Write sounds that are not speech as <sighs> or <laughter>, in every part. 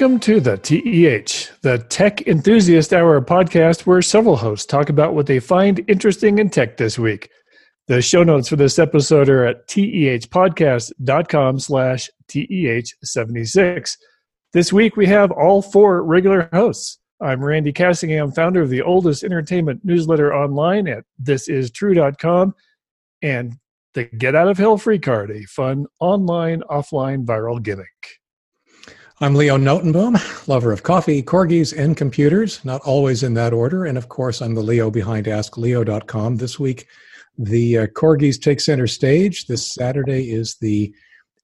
Welcome to the TEH, the Tech Enthusiast Hour podcast, where several hosts talk about what they find interesting in tech this week. The show notes for this episode are at tehpodcast.com slash TEH76. This week we have all four regular hosts. I'm Randy Cassingham, founder of the oldest entertainment newsletter online at thisistrue.com and the Get Out of Hell free card, a fun online, offline viral gimmick. I'm Leo Notenboom, lover of coffee, corgis, and computers, not always in that order. And of course, I'm the Leo behind AskLeo.com. This week, the uh, corgis take center stage. This Saturday is the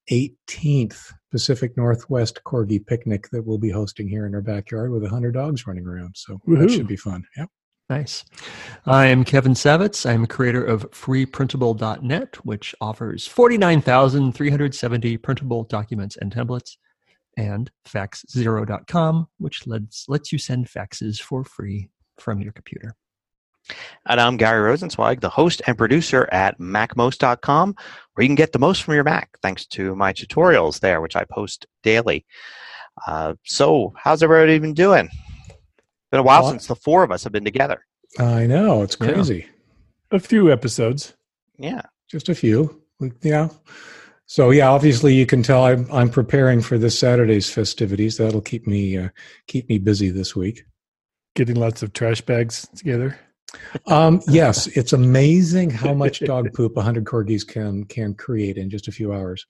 18th Pacific Northwest Corgi Picnic that we'll be hosting here in our backyard with 100 dogs running around. So Woo-hoo. that should be fun. Yep. Nice. I am Kevin Savetz. I'm a creator of freeprintable.net, which offers 49,370 printable documents and templates and faxzero.com, which lets, lets you send faxes for free from your computer. And I'm Gary Rosenzweig, the host and producer at MacMost.com, where you can get the most from your Mac thanks to my tutorials there, which I post daily. Uh, so, how's everybody been doing? Been a while well, since the four of us have been together. I know it's crazy. Yeah. A few episodes. Yeah, just a few. Yeah. So yeah, obviously you can tell I'm I'm preparing for this Saturday's festivities. That'll keep me uh, keep me busy this week. Getting lots of trash bags together. Um, <laughs> yes, it's amazing how much dog <laughs> poop 100 corgis can can create in just a few hours.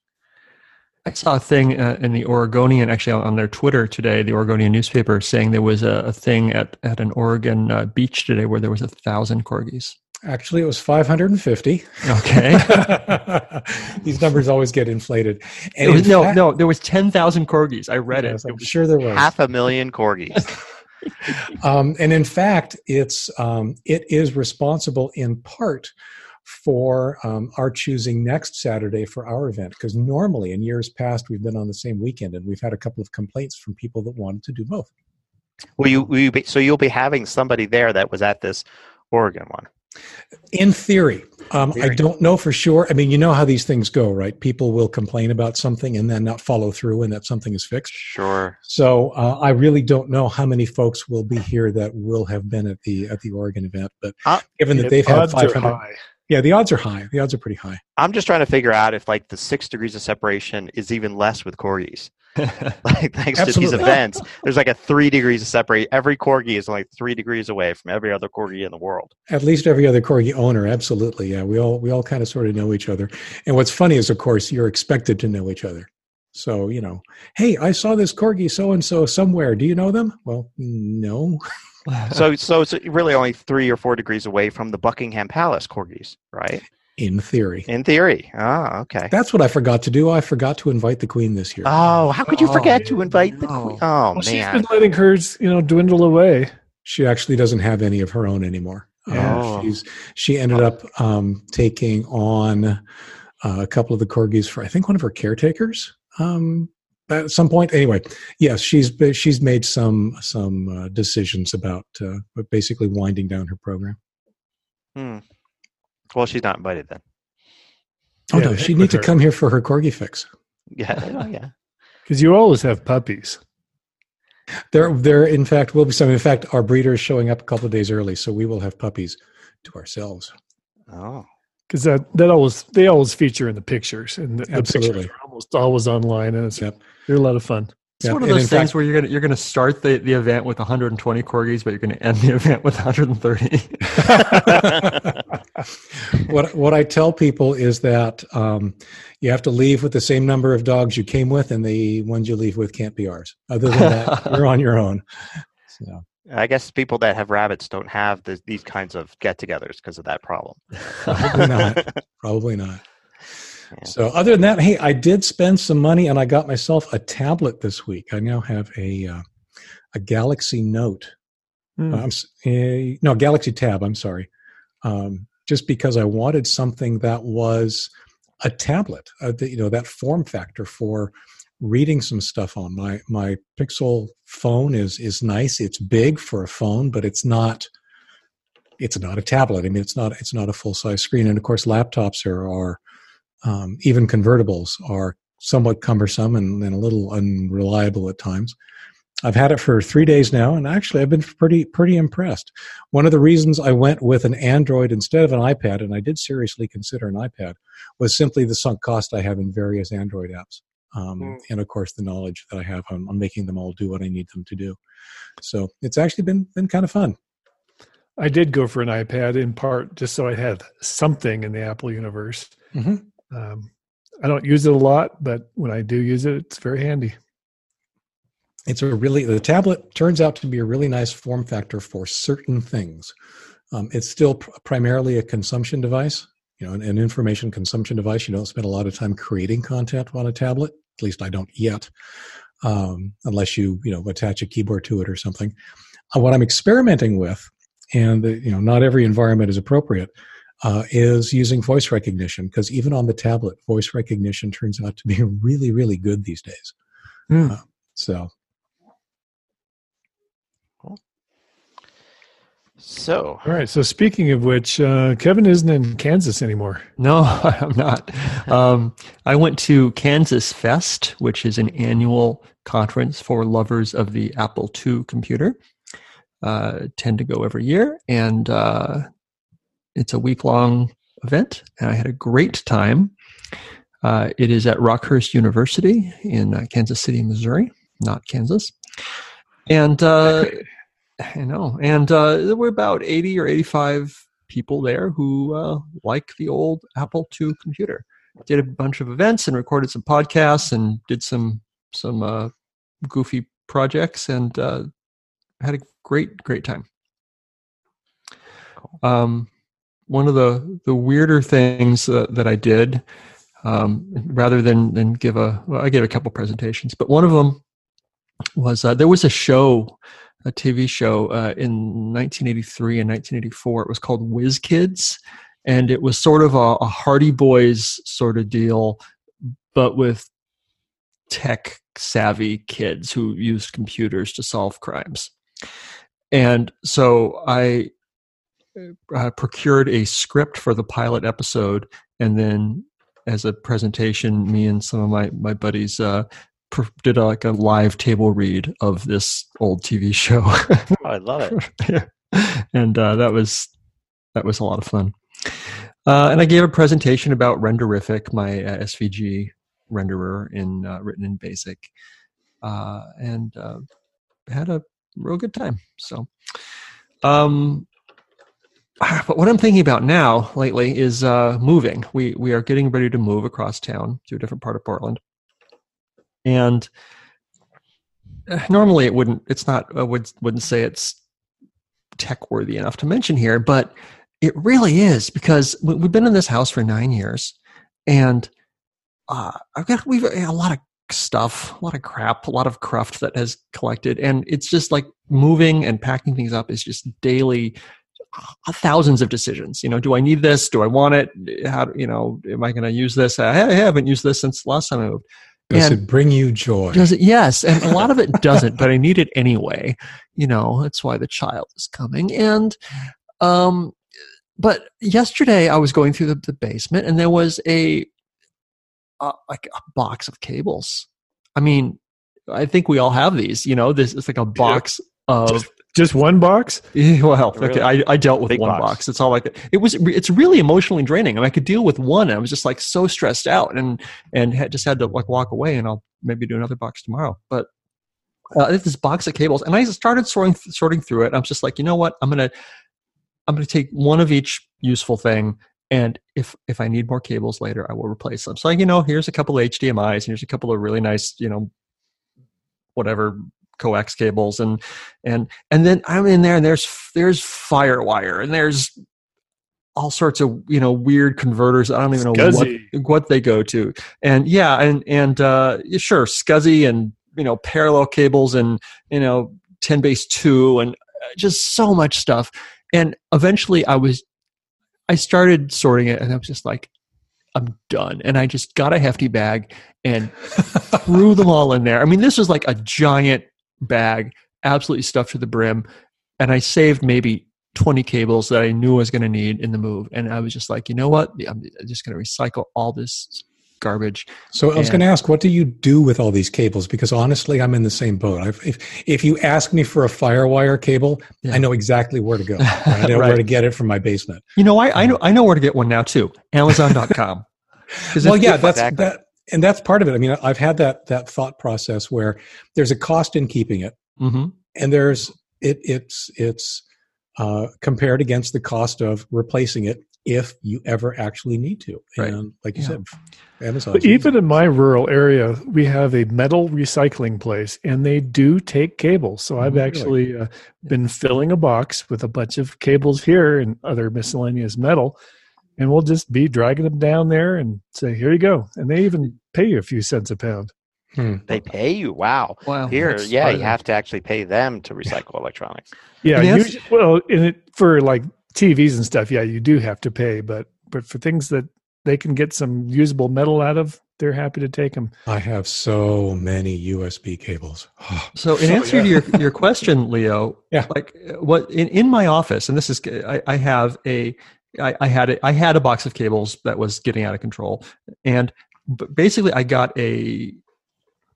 I saw a thing uh, in the Oregonian, actually on their Twitter today, the Oregonian newspaper, saying there was a, a thing at, at an Oregon uh, beach today where there was a thousand corgis. Actually, it was 550. Okay. <laughs> These numbers always get inflated. And was, in no, fact, no, there was 10,000 corgis. I read yes, it. I'm sure there was. Half a million corgis. <laughs> um, and in fact, it's um, it is responsible in part for um, our choosing next Saturday for our event because normally in years past we've been on the same weekend and we've had a couple of complaints from people that wanted to do both. Will you, will you be, so you'll be having somebody there that was at this Oregon one? In theory, um, I don't know for sure. I mean, you know how these things go, right? People will complain about something and then not follow through, and that something is fixed. Sure. So uh, I really don't know how many folks will be here that will have been at the at the Oregon event, but uh, given that they've had 500, yeah, the odds are high. The odds are pretty high. I'm just trying to figure out if like the six degrees of separation is even less with corgis. <laughs> like thanks Absolutely. to these events, there's like a three degrees of separate. Every corgi is like three degrees away from every other corgi in the world. At least every other corgi owner, absolutely. Yeah, we all we all kind of sort of know each other. And what's funny is, of course, you're expected to know each other. So you know, hey, I saw this corgi so and so somewhere. Do you know them? Well, no. so so it's really only three or four degrees away from the Buckingham Palace corgis, right? In theory. In theory. Oh, okay. That's what I forgot to do. I forgot to invite the Queen this year. Oh, how could you oh, forget to invite the Queen? Oh, well, man. She's been letting hers, you know, dwindle away. She actually doesn't have any of her own anymore. Yeah. Uh, she's she ended up um, taking on uh, a couple of the corgis for I think one of her caretakers um, at some point. Anyway, yes, she's she's made some some uh, decisions about uh, basically winding down her program. Hmm. Well, she's not invited then. Oh yeah, no, she needs to come here for her corgi fix. Yeah, oh, yeah. Because you always have puppies. There, there. In fact, will be some. In fact, our breeder is showing up a couple of days early, so we will have puppies to ourselves. Oh, because that that always they always feature in the pictures, and the, the pictures are almost always online, and it's yep. they're a lot of fun. It's yeah. one of those things fact, where you're gonna you're gonna start the, the event with 120 corgis, but you're gonna end the <laughs> event with 130. <laughs> what what I tell people is that um, you have to leave with the same number of dogs you came with, and the ones you leave with can't be ours. Other than that, <laughs> you're on your own. So. I guess people that have rabbits don't have the, these kinds of get-togethers because of that problem. Probably not. Probably not. So other than that, hey, I did spend some money and I got myself a tablet this week. I now have a uh, a Galaxy Note. Mm. Uh, no, Galaxy Tab. I'm sorry. Um, just because I wanted something that was a tablet, uh, the, you know, that form factor for reading some stuff on. My my Pixel phone is is nice. It's big for a phone, but it's not it's not a tablet. I mean, it's not it's not a full size screen. And of course, laptops are are um, even convertibles are somewhat cumbersome and, and, a little unreliable at times. I've had it for three days now, and actually, I've been pretty pretty impressed. One of the reasons I went with an Android instead of an iPad, and I did seriously consider an iPad, was simply the sunk cost I have in various Android apps, um, mm. and of course the knowledge that I have on, on making them all do what I need them to do. So it's actually been been kind of fun. I did go for an iPad in part just so I had something in the Apple universe. Mm-hmm. Um, I don't use it a lot, but when I do use it, it's very handy it's a really the tablet turns out to be a really nice form factor for certain things. Um, it's still pr- primarily a consumption device, you know, an, an, information consumption device. You don't spend a lot of time creating content on a tablet. At least I don't yet, um, unless you you know attach a keyboard to it or something. Uh, what I'm experimenting with, and the, you know, not every environment is appropriate, uh, is using voice recognition because even on the tablet, voice recognition turns out to be <laughs> really really good these days. Mm. Uh, so So, all right. So, speaking of which, uh, Kevin isn't in Kansas anymore. No, <laughs> I'm not. Um, I went to Kansas Fest, which is an annual conference for lovers of the Apple II computer. Uh, tend to go every year, and uh, it's a week long event. And I had a great time. Uh, it is at Rockhurst University in uh, Kansas City, Missouri, not Kansas. And uh, I know. And uh, there were about 80 or 85 people there who uh, like the old Apple II computer. Did a bunch of events and recorded some podcasts and did some some uh, goofy projects and uh, had a great great time. Um, one of the the weirder things uh, that I did, um, rather than than give a well, I gave a couple presentations, but one of them was uh, there was a show a TV show uh, in 1983 and 1984. It was called Whiz Kids, and it was sort of a, a Hardy Boys sort of deal, but with tech savvy kids who used computers to solve crimes. And so I uh, procured a script for the pilot episode, and then as a presentation, me and some of my my buddies uh, did a, like a live table read of this old TV <laughs> show. oh, I love it. <laughs> yeah. And uh, that was that was a lot of fun. Uh, and I gave a presentation about Renderific, my uh, SVG renderer in uh, written in BASIC, uh, and uh, had a real good time. So, um, but what I'm thinking about now lately is moving. We we are getting ready to move across town to a different part of Portland and uh, normally it wouldn't it's not i would, wouldn't say it's tech worthy enough to mention here but it really is because we've been in this house for nine years and uh, i've got we've a lot of stuff a lot of crap a lot of cruft that has collected and it's just like moving and packing things up is just daily uh, thousands of decisions you know do i need this do i want it how you know am i going to use this i haven't used this since last time i moved does and it bring you joy? Does it? Yes, and a lot of it doesn't, but I need it anyway. You know, that's why the child is coming. And, um, but yesterday I was going through the, the basement, and there was a, uh, like a box of cables. I mean, I think we all have these. You know, this is like a box of just one box? <laughs> Well, really? okay. I, I dealt with Big one box. box. It's all like that. It was. It's really emotionally draining. I, mean, I could deal with one. I was just like so stressed out, and and had, just had to like walk away. And I'll maybe do another box tomorrow. But uh, this box of cables, and I started sorting sorting through it. I'm just like, you know what? I'm gonna I'm gonna take one of each useful thing, and if if I need more cables later, I will replace them. So you know, here's a couple of HDMI's, and here's a couple of really nice, you know, whatever coax cables and and and then I'm in there and there's there's FireWire and there's all sorts of you know weird converters. I don't even know what what they go to. And yeah, and and uh, sure, SCSI and you know parallel cables and you know 10 base 2 and uh, just so much stuff. And eventually I was I started sorting it and I was just like I'm done. And I just got a hefty bag and threw them all in there. I mean, this was like a giant bag, absolutely stuffed to the brim. And I saved maybe 20 cables that I knew I was going to need in the move. And I was just like, you know what? I'm just going to recycle all this garbage. So I was going to ask, what do you do with all these cables? Because honestly, I'm in the same boat. I've, if if you ask me for a FireWire cable, Yeah. I know exactly where to go. <laughs> I know Right. where to get it from my basement. You know, I, I know I know where to get one now too. Amazon.com. <laughs> Well, if- yeah, if- that's Exactly. that, and that's part of it. I mean, I've had that that thought process where there's a cost in keeping it, Mhm. and there's it it's it's uh, compared against the cost of replacing it if you ever actually need to. Right. And like you Yeah. said, Amazon. But even in my rural area, we have a metal recycling place, and they do take cables. So I've Oh, really? actually uh, been filling a box with a bunch of cables here and other miscellaneous metal, and we'll just be dragging them down there and say, "Here you go," and they even pay you a few cents a pound. Hmm. They pay you. Wow. Wow. Here, that's yeah, part you have to actually pay them to recycle electronics. Yeah, And usually, well, in it for like TVs and stuff, yeah, you do have to pay, but but for things that they can get some usable metal out of, they're happy to take them. I have so many USB cables. <sighs> So, in answer to yeah. your, your question, Leo, <laughs> Yeah. like uh, what in, in my office, and this is I, I have a I, I had a, I had a box of cables that was getting out of control, and basically I got a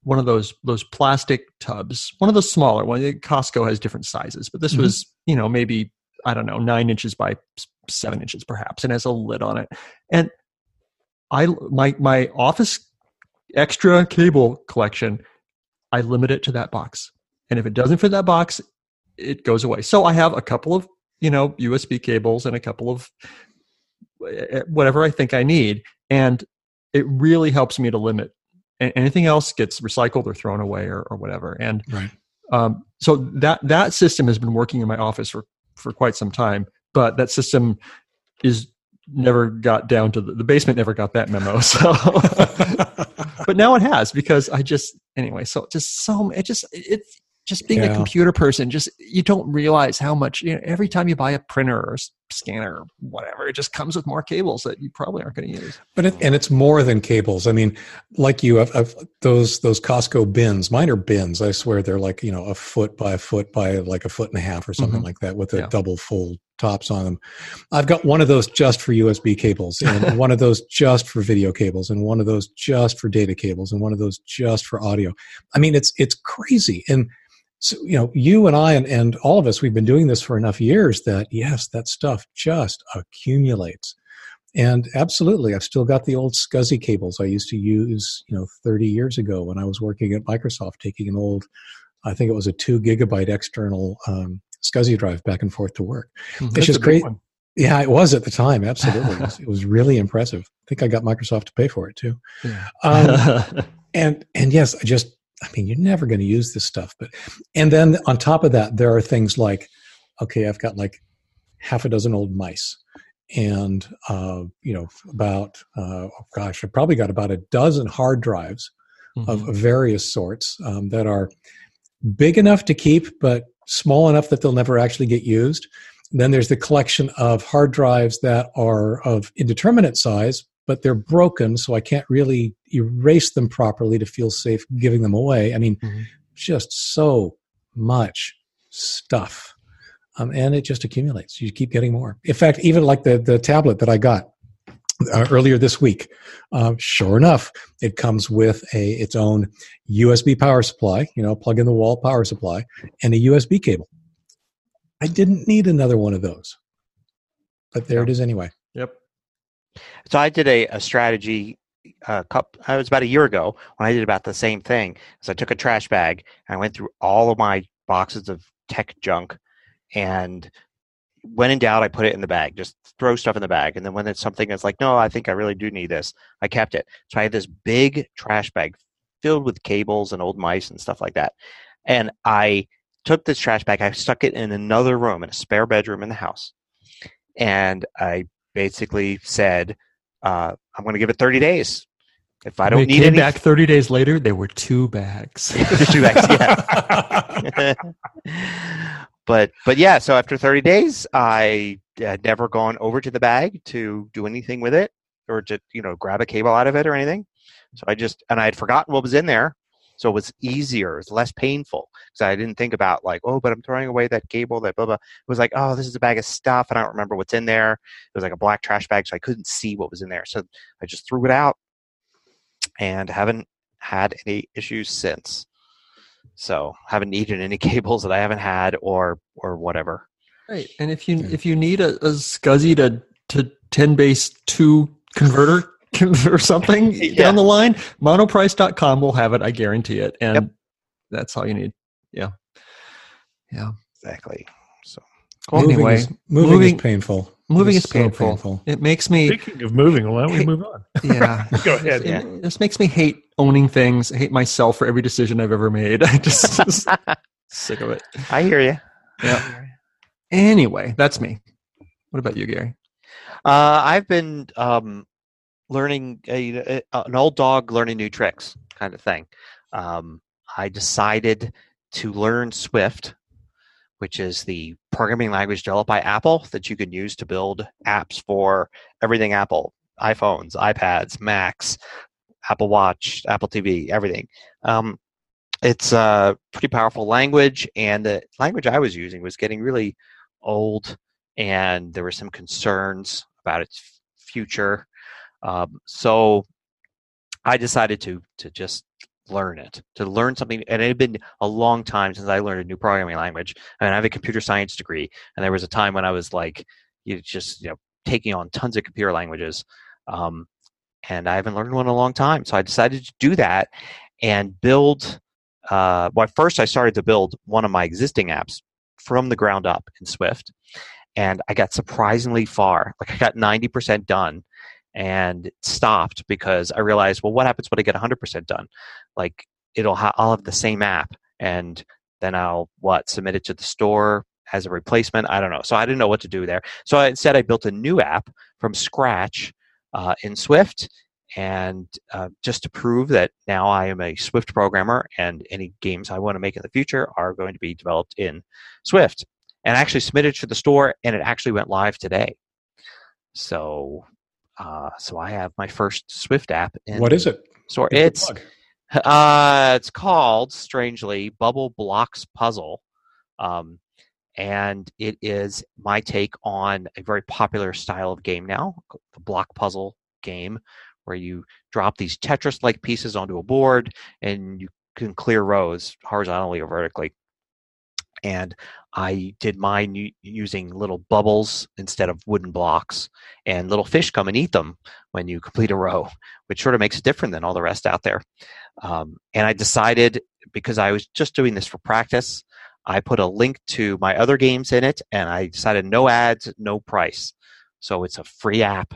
one of those those plastic tubs, one of the smaller ones. Costco has different sizes, but this Mhm. was you know maybe I don't know nine inches by seven inches perhaps, and has a lid on it, and I my my office extra cable collection I limit it to that box. And if it doesn't fit that box, it goes away. So I have a couple of, you know, USB cables and a couple of eh, whatever I think I need. And it really helps me to limit. Anything else gets recycled or thrown away or, or whatever. And Right. um, so that that system has been working in my office for for quite some time. But that system is never got down to the, the basement. Never got that memo. <laughs> So <laughs> but now it has because I just anyway. So just so it just it's just being Yeah. a computer person. Just you don't realize how much you know. Every time you buy a printer or scanner or whatever, it just comes with more cables that you probably aren't going to use. But it, and it's more than cables. I mean, like you, I've, I've, those those Costco bins. Mine are bins. I swear they're like you know a foot by a foot by like a foot and a half or something Mhm. like that with a Yeah. double fold tops on them. I've got one of those just for USB cables, and <laughs> one of those just for video cables, and one of those just for data cables, and one of those just for audio. I mean, it's it's crazy. And so you know, you and I and, and all of us, we've been doing this for enough years that yes, that stuff just accumulates. And absolutely, I've still got the old SCSI cables I used to use, you know, 30 years ago when I was working at Microsoft, taking an old, I think it was a two gigabyte external um, SCSI drive back and forth to work. Mhm. It's just great. one. Yeah, it was at the time. Absolutely, it <laughs> was, it was really impressive. I think I got Microsoft to pay for it too. Yeah. Um, <laughs> and and yes, I just, I mean, you're never going to use this stuff, but and then on top of that, there are things like, okay, I've got like half a dozen old mice and uh, you know about uh, oh gosh, I've probably got about a dozen hard drives of Mhm. of various sorts um, that are big enough to keep, but small enough that they'll never actually get used. Then there's the collection of hard drives that are of indeterminate size, but they're broken, so I can't really erase them properly to feel safe giving them away. I mean, Mhm. just so much stuff. Um, and it just accumulates. You keep getting more. In fact, even like the, the tablet that I got uh, earlier this week, uh, sure enough, it comes with a its own USB power supply, you know, plug in the wall power supply, and a USB cable. I didn't need another one of those, but there it is anyway. So I did a, a strategy. Uh, cup. It was about a year ago when I did about the same thing. So I took a trash bag and I went through all of my boxes of tech junk, and when in doubt, I put it in the bag. Just throw stuff in the bag, and then when it's something that's like, no, I think I really do need this, I kept it. So I had this big trash bag filled with cables and old mice and stuff like that, and I took this trash bag. I stuck it in another room, in a spare bedroom in the house, and I basically said, uh, "I'm going to give it 30 days. If I don't it need came any, back 30 days later, there were two bags. <laughs> Two bags, yeah. <laughs> but but yeah, so after 30 days, I had never gone over to the bag to do anything with it or to you know grab a cable out of it or anything. So I just and I had forgotten what was in there, so it was easier, it was less painful because I didn't think about like oh, but I'm throwing away that cable, that blah blah. It was like oh, this is a bag of stuff, and I don't remember what's in there. It was like a black trash bag, so I couldn't see what was in there. So I just threw it out. and haven't had any issues since. So haven't needed any <laughs> cables that I haven't had or or whatever. Right, and if you hmm. if you need a, a SCSI to to ten base two converter <laughs> or something <laughs> Yeah. down the line, monoprice.com will have it. I guarantee it, and Yep. that's all you need. Yeah, yeah. Exactly. So Well, moving anyway, is, moving, moving- is painful. Moving It is so painful. It makes me Speaking of moving, why don't we move on? <laughs> yeah. Go ahead. It, this makes me hate owning things. hate myself for every decision I've ever made. I just, just sick of it. I hear you. Yeah. Anyway, that's me. What about you, Gary? Uh, I've been um, learning a, a, an old dog learning new tricks kind of thing. Um, I decided to learn Swift, which is the programming language developed by Apple that you can use to build apps for everything Apple, iPhones, iPads, Macs, Apple Watch, Apple TV, everything. Um, it's a pretty powerful language, and the language I was using was getting really old, and there were some concerns about its future. Um, so I decided to to just learn it, to learn something. And it had been a long time since I learned a new programming language. I mean, I have a computer science degree, and there was a time when I was like, you just you know taking on tons of computer languages. Um, and I haven't learned one in a long time. So I decided to do that and build. Uh, well, first I started to build one of my existing apps from the ground up in Swift, and I got surprisingly far. Like I got ninety percent done, and stopped because I realized, well, what happens when I get hundred percent done? Like it'll ha- I'll have the same app, and then I'll what submit it to the store as a replacement. I don't know. So I didn't know what to do there. So I, instead, I built a new app from scratch uh, in Swift, and uh, just to prove that now I am a Swift programmer, and any games I want to make in the future are going to be developed in Swift. And I actually submitted to the store, and it actually went live today. So, uh, so I have my first Swift app. In What is it? The It's uh, it's called strangely Bubble Blocks Puzzle, um, and it is my take on a very popular style of game now, the block puzzle game, where you drop these Tetris-like pieces onto a board and you can clear rows horizontally or vertically. And I did mine using little bubbles instead of wooden blocks, and little fish come and eat them when you complete a row, <laughs> which sort of makes it different than all the rest out there. Um, and I decided because I was just doing this for practice, I put a link to my other games in it, and I decided no ads, no price. So it's a free app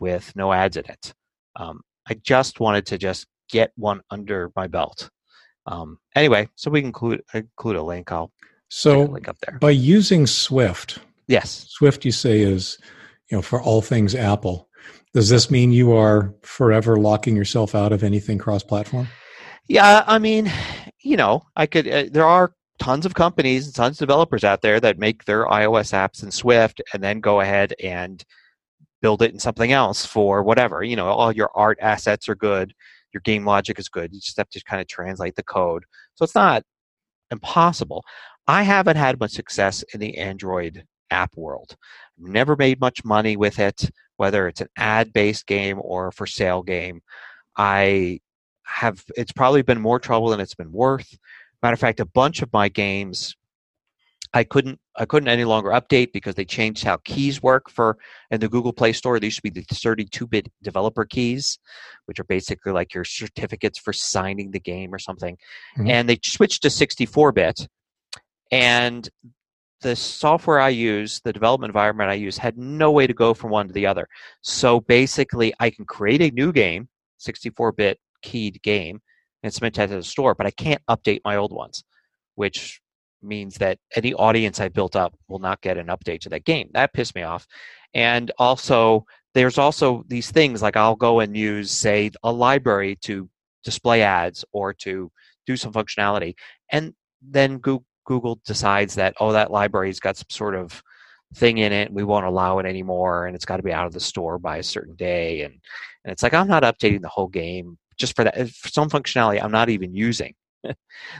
with no ads in it. Um, I just wanted to just get one under my belt. Um, anyway, so we can include include a link. I'll So link up there. by using Swift, Yes. Swift you say is, you know, for all things Apple. Does this mean you are forever locking yourself out of anything cross-platform? Yeah, I mean, you know, I could. Uh, there are tons of companies and tons of developers out there that make their iOS apps in Swift and then go ahead and build it in something else for whatever. You know, all your art assets are good, your game logic is good. You just have to kind of translate the code. So it's not impossible. I haven't had much success in the Android app world. Never made much money with it, whether it's an ad-based game or a for sale game. I have it's probably been more trouble than it's been worth. Matter of fact, a bunch of my games I couldn't I couldn't any longer update because they changed how keys work for in the Google Play Store. They used to be the 32-bit developer keys, which are basically like your certificates for signing the game or something. Mhm. And they switched to 64-bit. And the software I use, the development environment I use, had no way to go from one to the other. So basically, I can create a new game, 64-bit keyed game, and submit that to the store, but I can't update my old ones, which means that any audience I built up will not get an update to that game. That pissed me off. And also, there's also these things like I'll go and use, say, a library to display ads or to do some functionality, and then Goo- Google decides that oh, that library's got some sort of thing in it, we won't allow it anymore, and it's got to be out of the store by a certain day, and and it's like I'm not updating the whole game just for that for some functionality I'm not even using. <laughs>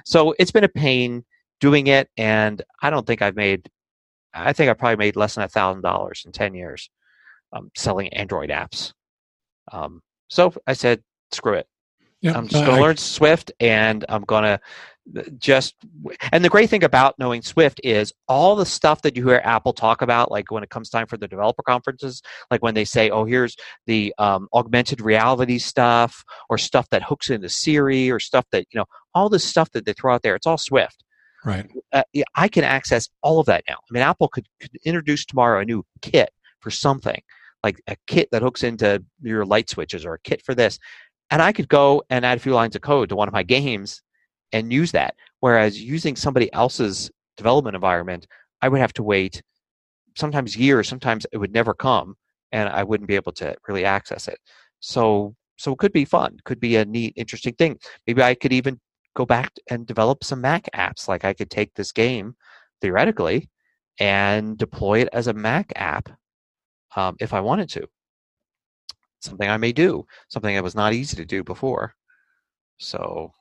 so it's been a pain doing it, and I don't think I've made. I think I probably made less than a thousand dollars in ten years um, selling Android apps. Um, so I said, screw it. Yep. I'm just going to learn Swift, and I'm going to just and the great thing about knowing swift is all the stuff that you hear apple talk about like when it comes time for the developer conferences like when they say oh here's the um, augmented reality stuff or stuff that hooks into siri or stuff that you know all this stuff that they throw out there it's all swift. Right. Uh, i can access all of that now. I mean apple could, could introduce tomorrow a new kit for something like a kit that hooks into your light switches or a kit for this and i could go and add a few lines of code to one of my games and use that. Whereas using somebody else's development environment, I would have to wait sometimes years, sometimes it would never come, and I wouldn't be able to really access it. So, so it could be fun, could be a neat, interesting thing. Maybe I could even go back and develop some Mac apps. Like I could take this game theoretically and deploy it as a Mac app um, if I wanted to. Something I may do, something that was not easy to do before. So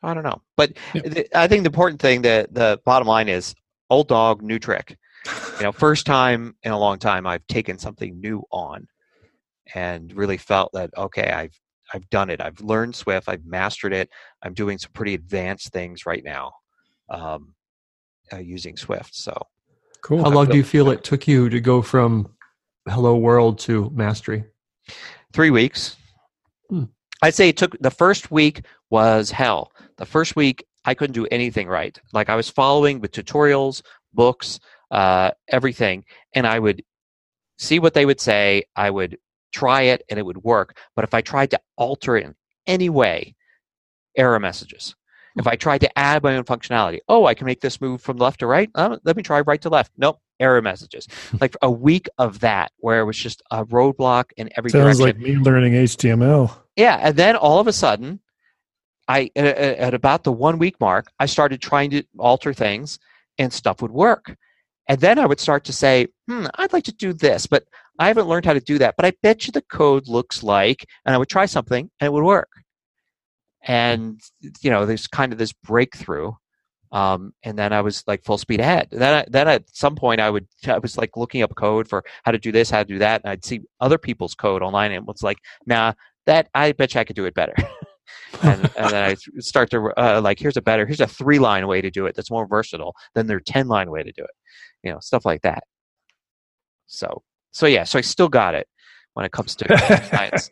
so I don't know, but th- I think the important thing, that the bottom line is old dog, new trick. you know, first time in a long time I've taken something new on, and really felt that okay, I've I've done it. I've learned Swift. I've mastered it. I'm doing some pretty advanced things right now, um, uh, using Swift. So cool. How long do you feel it took you to go from Hello World to mastery? Three weeks. Hmm. I'd say it took the first week was hell. The first week, I couldn't do anything right. Like I was following with tutorials, books, uh, everything, and I would see what they would say. I would try it, and it would work. But if I tried to alter it in any way, error messages. If I tried to add my own functionality, oh, I can make this move from left to right. Uh, let me try right to left. Nope, error messages. <laughs> like a week of that, where it was just a roadblock in every Sounds direction. like me learning HTML. Yeah, and then all of a sudden, I at, at about the one week mark, I started trying to alter things, and stuff would work. And then I would start to say, hmm, I'd like to do this, but I haven't learned how to do that. But I bet you the code looks like, and I would try something and it would work. And, you know, there's kind of this breakthrough. Um, and then I was like full speed ahead. Then, I, then at some point, I would I was like looking up code for how to do this, how to do that, and I'd see other people's code online, and it was like, nah, that I bet you I could do it better. <laughs> and, and, then I start to uh, like, here's a better, here's a three line way to do it that's more versatile than their ten line way to do it, you know, stuff like that. So, so yeah, so I still got it when it comes to <laughs> science,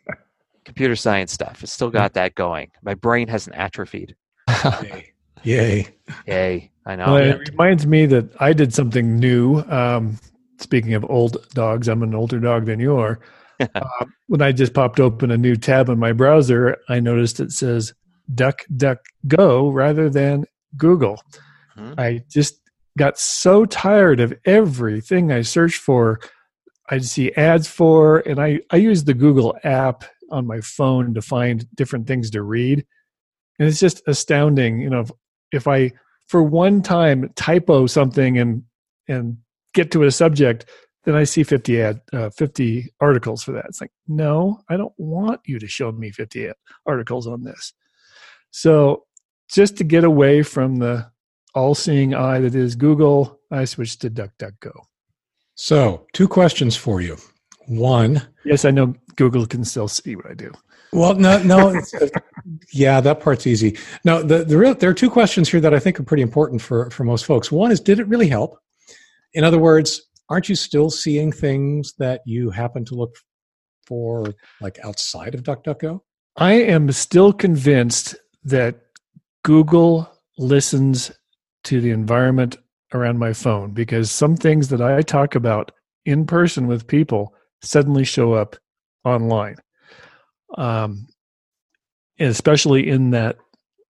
computer science stuff. It's still got that going. My brain hasn't atrophied. Yay! <laughs> Yay! Yay! I know. Well, it reminds me that I did something new. Um, speaking of old dogs, I'm an older dog than you are. <laughs> uh, when I just popped open a new tab in my browser, I noticed it says Duck Duck Go rather than Google. Hmm. I just got so tired of everything I searched for. I'd see ads for, and I, I use the Google app on my phone to find different things to read. And it's just astounding, you know, if, if I for one time typo something and and get to a subject, then I see 50 ad, uh, 50 articles for that. It's like, no, I don't want you to show me 50 articles on this. So just to get away from the all-seeing eye that is Google, I switched to DuckDuckGo. So, two questions for you. One, yes, I know Google can still see what I do. Well, no, no, <laughs> yeah, that part's easy. No, the the real there are two questions here that I think are pretty important for for most folks. One is, did it really help? In other words, aren't you still seeing things that you happen to look for like outside of DuckDuckGo? I am still convinced that Google listens to the environment around my phone because some things that I talk about in person with people suddenly show up online. Um, especially in that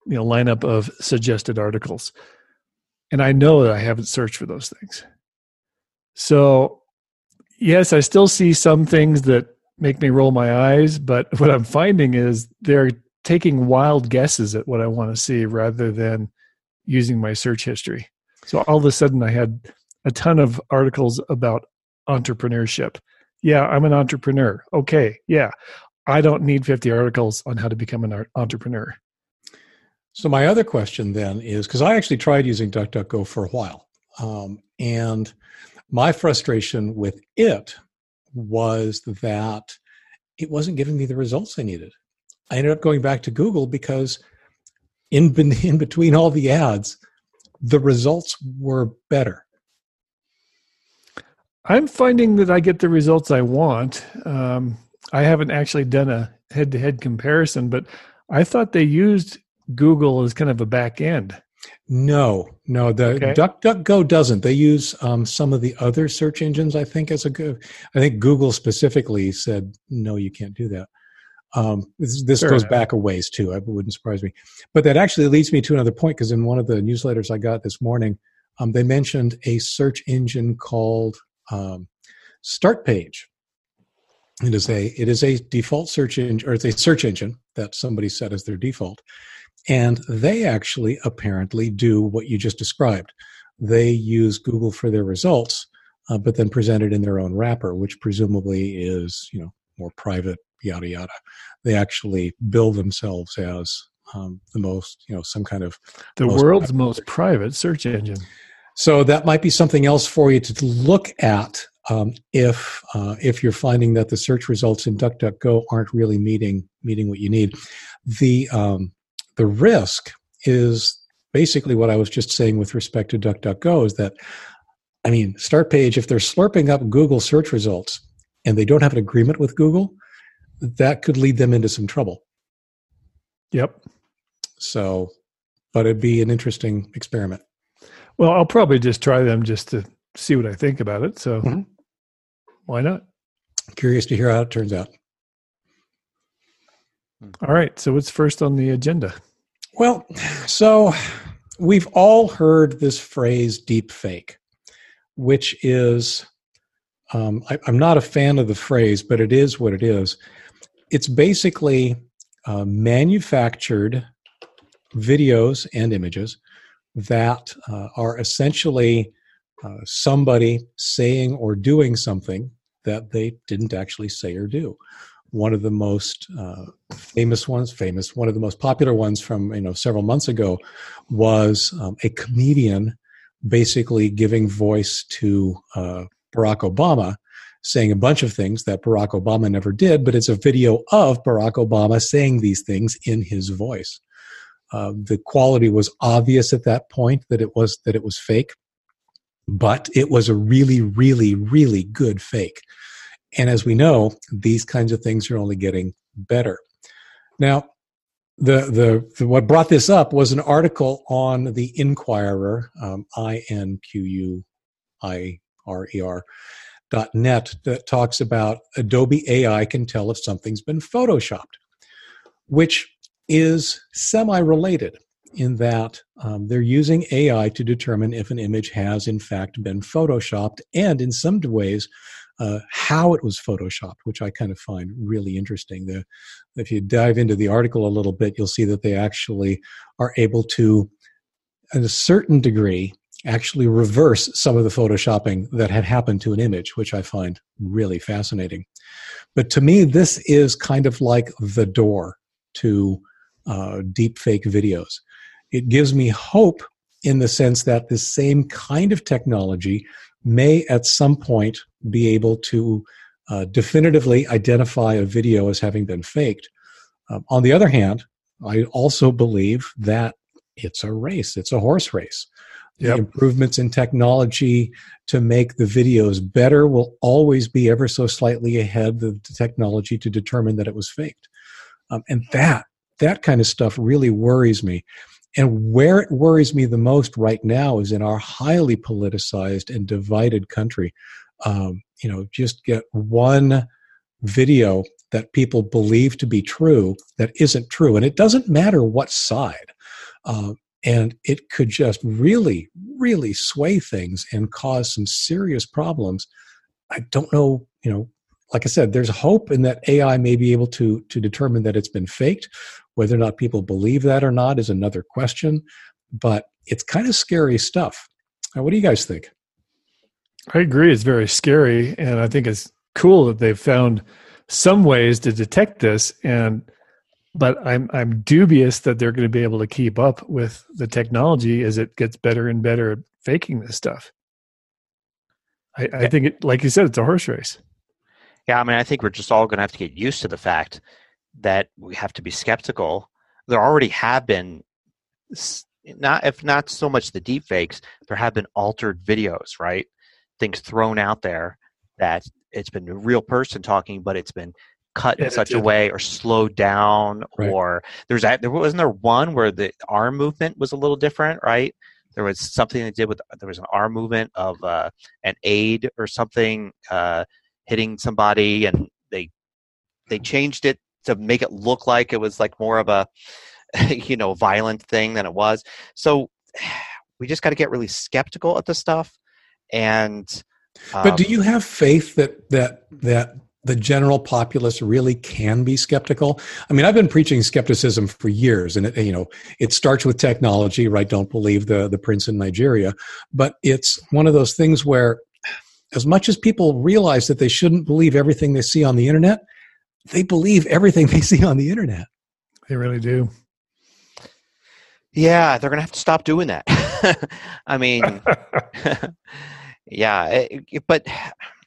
you know lineup of suggested articles. And I know that I haven't searched for those things. So, yes, I still see some things that make me roll my eyes, but <laughs> what I'm finding is they're taking wild guesses at what I want to see rather than using my search history. So all of a sudden, I had a ton of articles about entrepreneurship. Yeah, I'm an entrepreneur. Okay, yeah, I don't need 50 articles on how to become an entrepreneur. So my other question then is because I actually tried using DuckDuckGo for a while, um, and my frustration with it was that it wasn't giving me the results I needed. I ended up going back to Google because in <laughs> in between all the ads, the results were better. I'm finding that I get the results I want. Um, I haven't actually done a head-to-head comparison, but I thought they used Google as kind of a back end. No, no, the okay. DuckDuckGo doesn't. They use um, some of the other search engines. I think as a good. I think Google specifically said no, you can't do that. Um, this, this goes back a ways too. It wouldn't surprise me. But that actually leads me to another point because in one of the newsletters I got this morning, um, they mentioned a search engine called um, Startpage. It is a it is a default search engine or it's a search engine that somebody set as their default, and they actually apparently do what you just described. They use Google for their results, uh, but then present it in their own wrapper, which presumably is you know more private yada yada. They actually bill themselves as um, the most, you know, some kind of the world's private most private search engine. So that might be something else for you to look at um, if uh, if you're finding that the search results in DuckDuckGo aren't really meeting meeting what you need. The um, the risk is basically what I was just saying with respect to DuckDuckGo is that I mean, Startpage if they're slurping up Google search results and they don't have an agreement with Google, that could lead them into some trouble. Yep. So, but it'd be an interesting experiment. Well, I'll probably just try them just to see what I think about it. So, mm-hmm. why not? Curious to hear how it turns out. All right. So, what's first on the agenda? Well, so we've all heard this phrase deep fake, which is um, I, am not a fan of the phrase, but it is what it is it's basically uh, manufactured videos and images that uh, are essentially uh, somebody saying or doing something that they didn't actually say or do. One of the most uh, famous ones, famous, one of the most popular ones from you know several months ago, was um, a comedian basically giving voice to uh, Barack Obama saying a bunch of things that Barack Obama never did, but it's a video of Barack Obama saying these things in his voice. Uh, the quality was obvious at that point that it was that it was fake, but it was a really, really, really good fake. And as we know, these kinds of things are only getting better. Now, the, the, the what brought this up was an article on the Inquirer, um, I N Q U I R E R, dot net that talks about Adobe AI can tell if something's been photoshopped, which is semi related in that um, they're using AI to determine if an image has in fact been photoshopped and in some ways uh, how it was photoshopped, which I kind of find really interesting. The, if you dive into the article a little bit, you'll see that they actually are able to, at a certain degree, actually reverse some of the photoshopping that had happened to an image, which I find really fascinating. But to me, this is kind of like the door to uh, deep fake videos. It gives me hope in the sense that the same kind of technology may at some point be able to uh, definitively identify a video as having been faked. Um, on the other hand, I also believe that it's a race, it's a horse race the yep. improvements in technology to make the videos better will always be ever so slightly ahead of the technology to determine that it was faked. Um, and that that kind of stuff really worries me. And where it worries me the most right now is in our highly politicized and divided country. Um, you know, just get one video that people believe to be true that isn't true, and it doesn't matter what side. Uh, and it could just really really sway things and cause some serious problems i don't know you know like i said there's hope in that ai may be able to to determine that it's been faked whether or not people believe that or not is another question but it's kind of scary stuff now, what do you guys think i agree it's very scary and i think it's cool that they've found some ways to detect this and but I'm I'm dubious that they're going to be able to keep up with the technology as it gets better and better at faking this stuff. I, I think it, like you said, it's a horse race. Yeah, I mean, I think we're just all going to have to get used to the fact that we have to be skeptical. There already have been not if not so much the deep fakes, there have been altered videos, right? Things thrown out there that it's been a real person talking, but it's been cut in such a way or slowed down right. or there's that there wasn't there one where the arm movement was a little different right there was something they did with there was an arm movement of uh, an aide or something uh, hitting somebody and they they changed it to make it look like it was like more of a <laughs> you know violent thing than it was so <sighs> we just got to get really skeptical at the stuff and um, but do um, you have faith that that that the general populace really can be skeptical. I mean, I've been preaching skepticism for years, and it, you know, it starts with technology, right? Don't believe the the prince in Nigeria, but it's one of those things where, as much as people realize that they shouldn't believe everything they see on the internet, they believe everything <laughs> they see on the internet. They really do. Yeah, they're going to have to stop doing that. <laughs> I mean, <laughs> yeah, it, but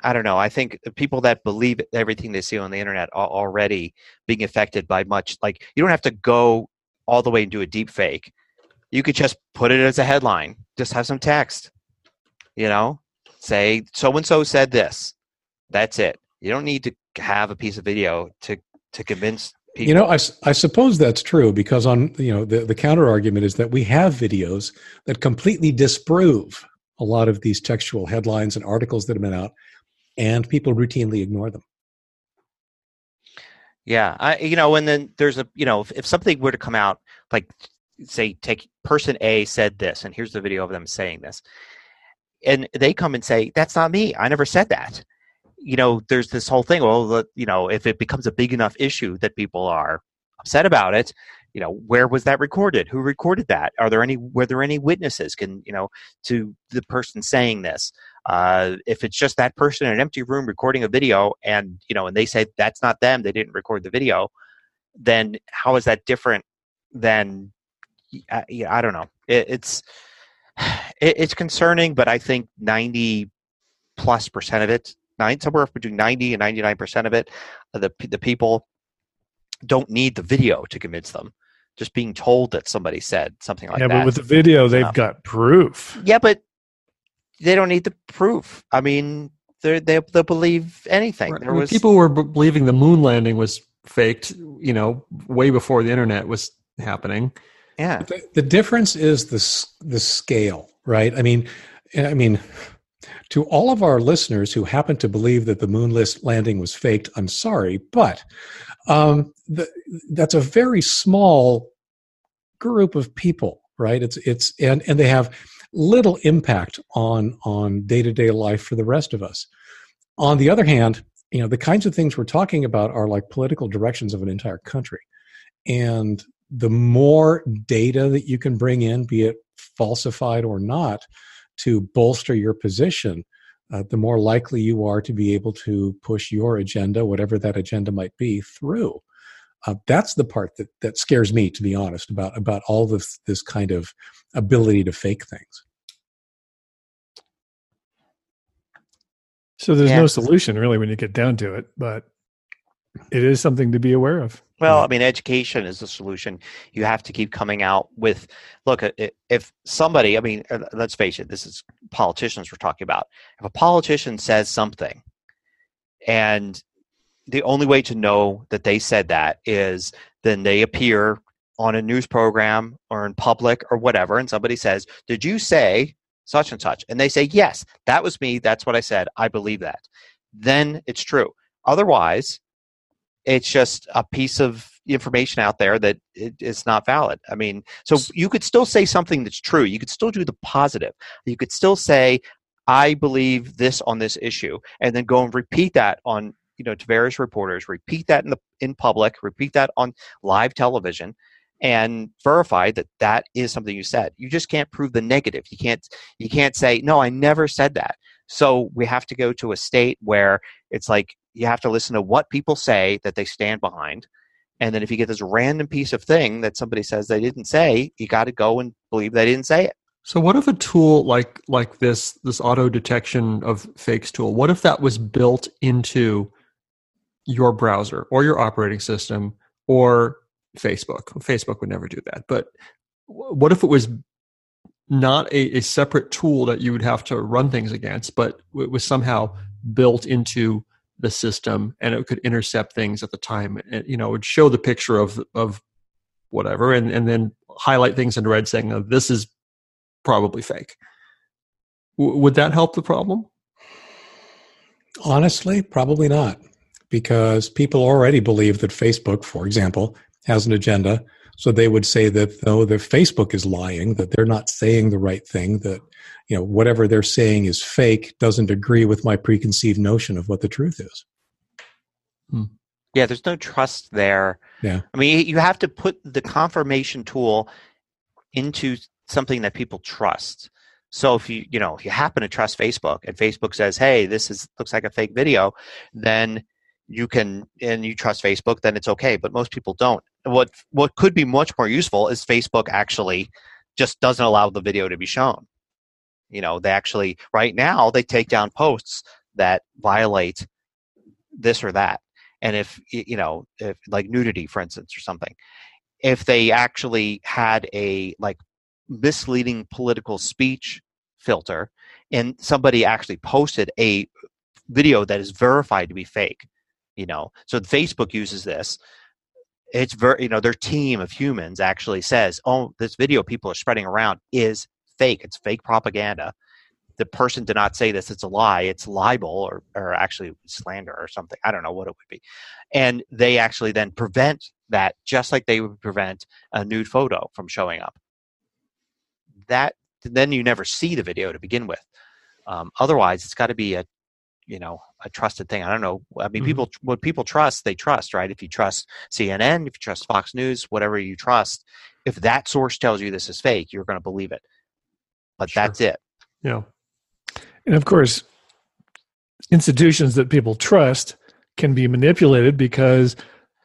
I don't know. I think people that believe everything they see on the internet are already being affected by much. Like you don't have to go all the way and do a deep fake. You could just put it as a headline. Just have some text. You know, say so and so said this. That's it. You don't need to have a piece of video to to convince people. You know, I, I suppose that's true because on you know the the counter argument is that we have videos that completely disprove a lot of these textual headlines and articles that have been out and people routinely ignore them. Yeah, I you know, and then there's a you know, if, if something were to come out like say take person A said this, and here's the video of them saying this, and they come and say that's not me, I never said that. You know, there's this whole thing. Well, the, you know, if it becomes a big enough issue that people are upset about it, you know where was that recorded? Who recorded that? Are there any were there any witnesses? Can you know to the person saying this uh, if it's just that person in an empty room recording a video and you know and they say that's not them they didn't record the video then how is that different than uh, yeah, i don't know. It, it's <sighs> it, it's concerning but i think 90 plus percent of it nine somewhere between 90 and 99 percent of it the the people don't need the video to convince them just being told that somebody said something like yeah, that. Yeah, but with the video, they've um, got proof. Yeah, but they don't need the proof. I mean, they they they'll believe anything. Right. There was people were believing the moon landing was faked. You know, way before the internet was happening. Yeah. The, the difference is the the scale, right? I mean, I mean. To all of our listeners who happen to believe that the moon landing was faked, I'm sorry, but um, the, that's a very small group of people, right? It's it's and and they have little impact on on day to day life for the rest of us. On the other hand, you know the kinds of things we're talking about are like political directions of an entire country, and the more data that you can bring in, be it falsified or not, to bolster your position, uh, the more likely you are to be able to push your agenda, whatever that agenda might be, through. Uh, that's the part that, that scares me, to be honest, about about all this this kind of ability to fake things. So there's yeah. no solution really when you get down to it, but it is something to be aware of. Well, I mean, education is the solution. You have to keep coming out with look. If somebody, I mean, uh, let's face it, this is politicians we're talking about. If a politician says something, and the only way to know that they said that is then they appear on a news program or in public or whatever, and somebody says, "Did you say such and such?" And they say, "Yes, that was me. That's what I said. I believe that." Then it's true. Otherwise, it's just a piece of information out there that it is not valid. I mean, so you could still say something that's true. You could still do the positive. You could still say, I believe this on this issue, and then go and repeat that on you know to various reporters. Repeat that in the in public. Repeat that on live television, and verify that that is something you said. You just can't prove the negative. You can't you can't say no. I never said that. So we have to go to a state where it's like you have to listen to what people say that they stand behind. And then if you get this random piece of thing that somebody says they didn't say, you got to go and believe they didn't say it. So what if a tool like like this this auto detection of fakes tool, what if that was built into your browser or your operating system or Facebook. Facebook would never do that. But what if it was not a, a separate tool that you would have to run things against, but it was somehow built into the system and it could intercept things at the time. And, you know, it would show the picture of of whatever and, and then highlight things in red saying, oh, this is probably fake. W- would that help the problem? Honestly, probably not, because people already believe that Facebook, for example, has an agenda. So they would say that though the Facebook is lying, that they're not saying the right thing, that you know whatever they're saying is fake, doesn't agree with my preconceived notion of what the truth is. Hmm. Yeah, there's no trust there. Yeah. I mean, you have to put the confirmation tool into something that people trust. So if you, you know, if you happen to trust Facebook and Facebook says, "Hey, this is looks like a fake video," then you can and you trust Facebook, then it's okay, but most people don't. What what could be much more useful is Facebook actually just doesn't allow the video to be shown. You know, they actually right now they take down posts that violate this or that. And if you know if like nudity for instance or something. If they actually had a like misleading political speech filter and somebody actually posted a video that is verified to be fake you know. So facebook uses this it's very you know their team of humans actually says oh this video people are spreading around is fake. It's fake propaganda. The person did not say this. It's a lie. It's libel or, or actually slander or something. I don't know what it would be. And they actually then prevent that just like they would prevent a nude photo from showing up. That then you never see the video to begin with. Um, otherwise it's got to be a you know a trusted thing i don't know i mean mm-hmm. people what people trust they trust right if you trust cnn if you trust fox news whatever you trust if that source tells you this is fake you're going to believe it but sure. that's it yeah and of course, institutions that people trust can be manipulated because